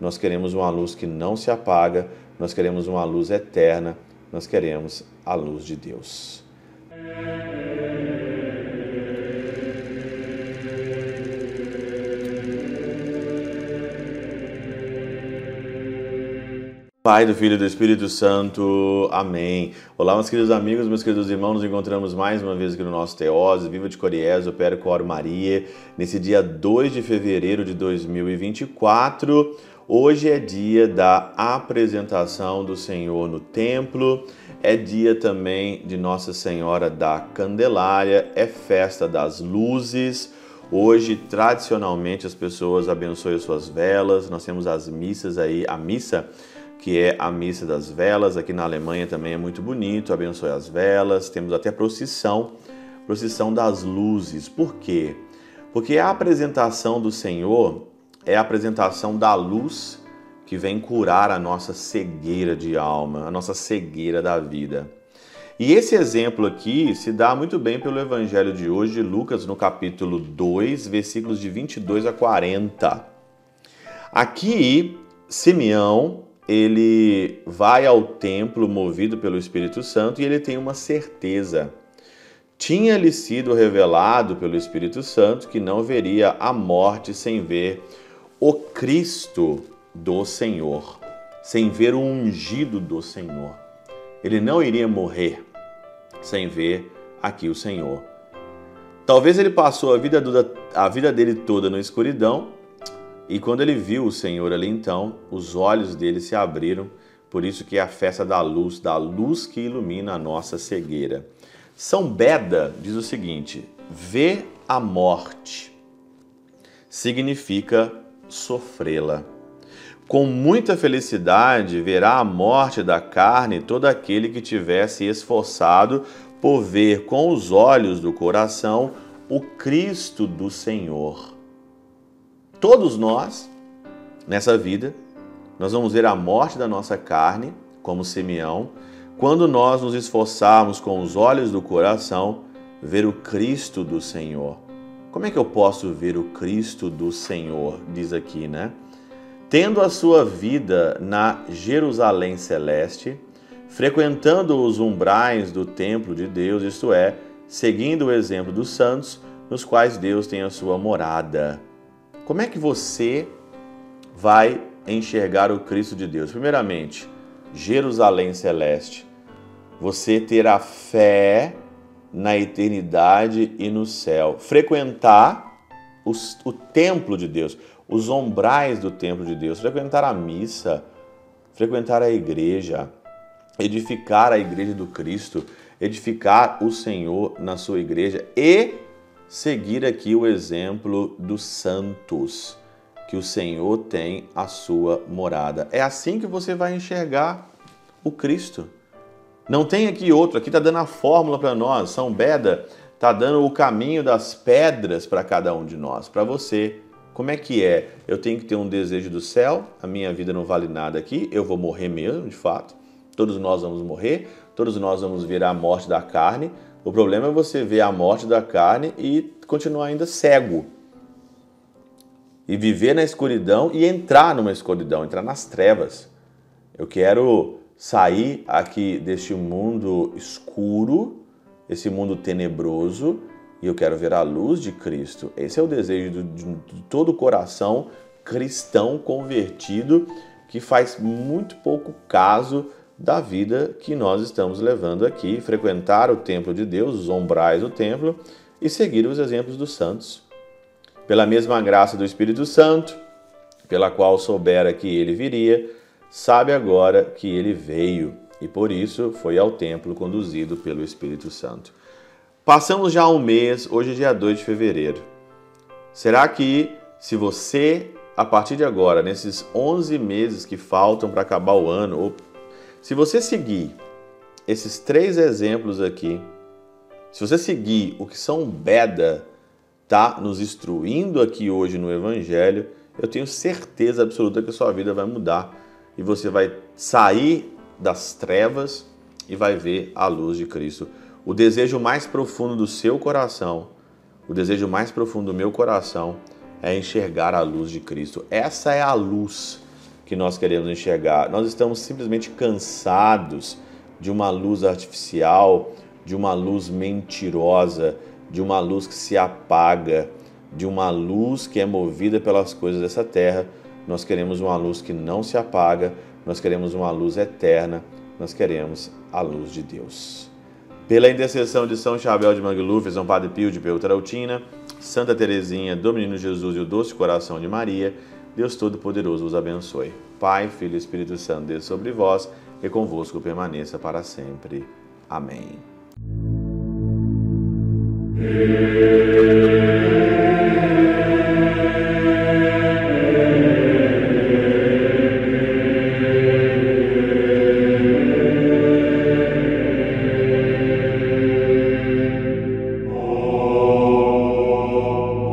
nós queremos uma luz que não se apaga, nós queremos uma luz eterna, nós queremos a luz de Deus. Pai, do Filho e do Espírito Santo. Amém. Olá, meus queridos amigos, meus queridos irmãos, nos encontramos mais uma vez aqui no nosso Teose, Viva de Coriés, Opera Coro Maria, nesse dia 2 de fevereiro de 2024. Hoje é dia da apresentação do Senhor no templo, é dia também de Nossa Senhora da Candelária, é festa das luzes. Hoje, tradicionalmente, as pessoas abençoam suas velas, nós temos as missas aí, a missa que é a missa das velas. Aqui na Alemanha também é muito bonito, abençoe as velas. Temos até procissão, procissão das luzes. Por quê? Porque a apresentação do Senhor é a apresentação da luz que vem curar a nossa cegueira de alma, a nossa cegueira da vida. E esse exemplo aqui se dá muito bem pelo evangelho de hoje, Lucas, no capítulo 2, versículos de 22 a 40. Aqui, Simeão, ele vai ao templo movido pelo Espírito Santo e ele tem uma certeza. Tinha-lhe sido revelado pelo Espírito Santo que não veria a morte sem ver o Cristo do Senhor, sem ver o ungido do Senhor. Ele não iria morrer sem ver aqui o Senhor. Talvez ele passou a vida, a vida dele toda na escuridão e quando ele viu o Senhor ali, então, os olhos dele se abriram, por isso que é a festa da luz, da luz que ilumina a nossa cegueira. São Beda diz o seguinte: ver a morte significa sofrê-la. Com muita felicidade verá a morte da carne todo aquele que tivesse esforçado por ver com os olhos do coração o Cristo do Senhor. Todos nós, nessa vida, nós vamos ver a morte da nossa carne, como Simeão, quando nós nos esforçarmos com os olhos do coração ver o Cristo do Senhor. Como é que eu posso ver o Cristo do Senhor? Diz aqui, né? Tendo a sua vida na Jerusalém celeste, frequentando os umbrais do templo de Deus, isto é, seguindo o exemplo dos santos, nos quais Deus tem a sua morada. Como é que você vai enxergar o Cristo de Deus? Primeiramente, Jerusalém celeste. Você terá fé na eternidade e no céu. Frequentar os, o templo de Deus, os ombrais do templo de Deus. Frequentar a missa, frequentar a igreja, edificar a igreja do Cristo, edificar o Senhor na sua igreja e seguir aqui o exemplo dos santos, que o Senhor tem a sua morada. É assim que você vai enxergar o Cristo. Não tem aqui outro, aqui está dando a fórmula para nós. São Beda está dando o caminho das pedras para cada um de nós, para você. Como é que é? Eu tenho que ter um desejo do céu, a minha vida não vale nada aqui, eu vou morrer mesmo, de fato. Todos nós vamos morrer, todos nós vamos vir à morte da carne, o problema é você ver a morte da carne e continuar ainda cego. E viver na escuridão e entrar numa escuridão, entrar nas trevas. Eu quero sair aqui deste mundo escuro, esse mundo tenebroso, e eu quero ver a luz de Cristo. Esse é o desejo de, todo o coração cristão convertido que faz muito pouco caso da vida que nós estamos levando aqui, frequentar o templo de Deus, os ombrais do templo e seguir os exemplos dos santos. Pela mesma graça do Espírito Santo, pela qual soubera que ele viria, sabe agora que ele veio e por isso foi ao templo conduzido pelo Espírito Santo. Passamos já um mês, hoje é dia 2 de fevereiro. Será que se você, a partir de agora, nesses 11 meses que faltam para acabar o ano, ou se você seguir esses três exemplos aqui, se você seguir o que São Beda está nos instruindo aqui hoje no Evangelho, eu tenho certeza absoluta que a sua vida vai mudar e você vai sair das trevas e vai ver a luz de Cristo. O desejo mais profundo do seu coração, o desejo mais profundo do meu coração é enxergar a luz de Cristo. Essa é a luz que nós queremos enxergar. Nós estamos simplesmente cansados de uma luz artificial, de uma luz mentirosa, de uma luz que se apaga, de uma luz que é movida pelas coisas dessa terra. Nós queremos uma luz que não se apaga, nós queremos uma luz eterna, nós queremos a luz de Deus. Pela intercessão de São Chabel de Mangluf, São Padre Pio de Peutrautina, Santa Teresinha, do Menino Jesus e o Doce Coração de Maria, Deus Todo-Poderoso os abençoe. Pai, Filho e Espírito Santo, Deus sobre vós e convosco permaneça para sempre. Amém.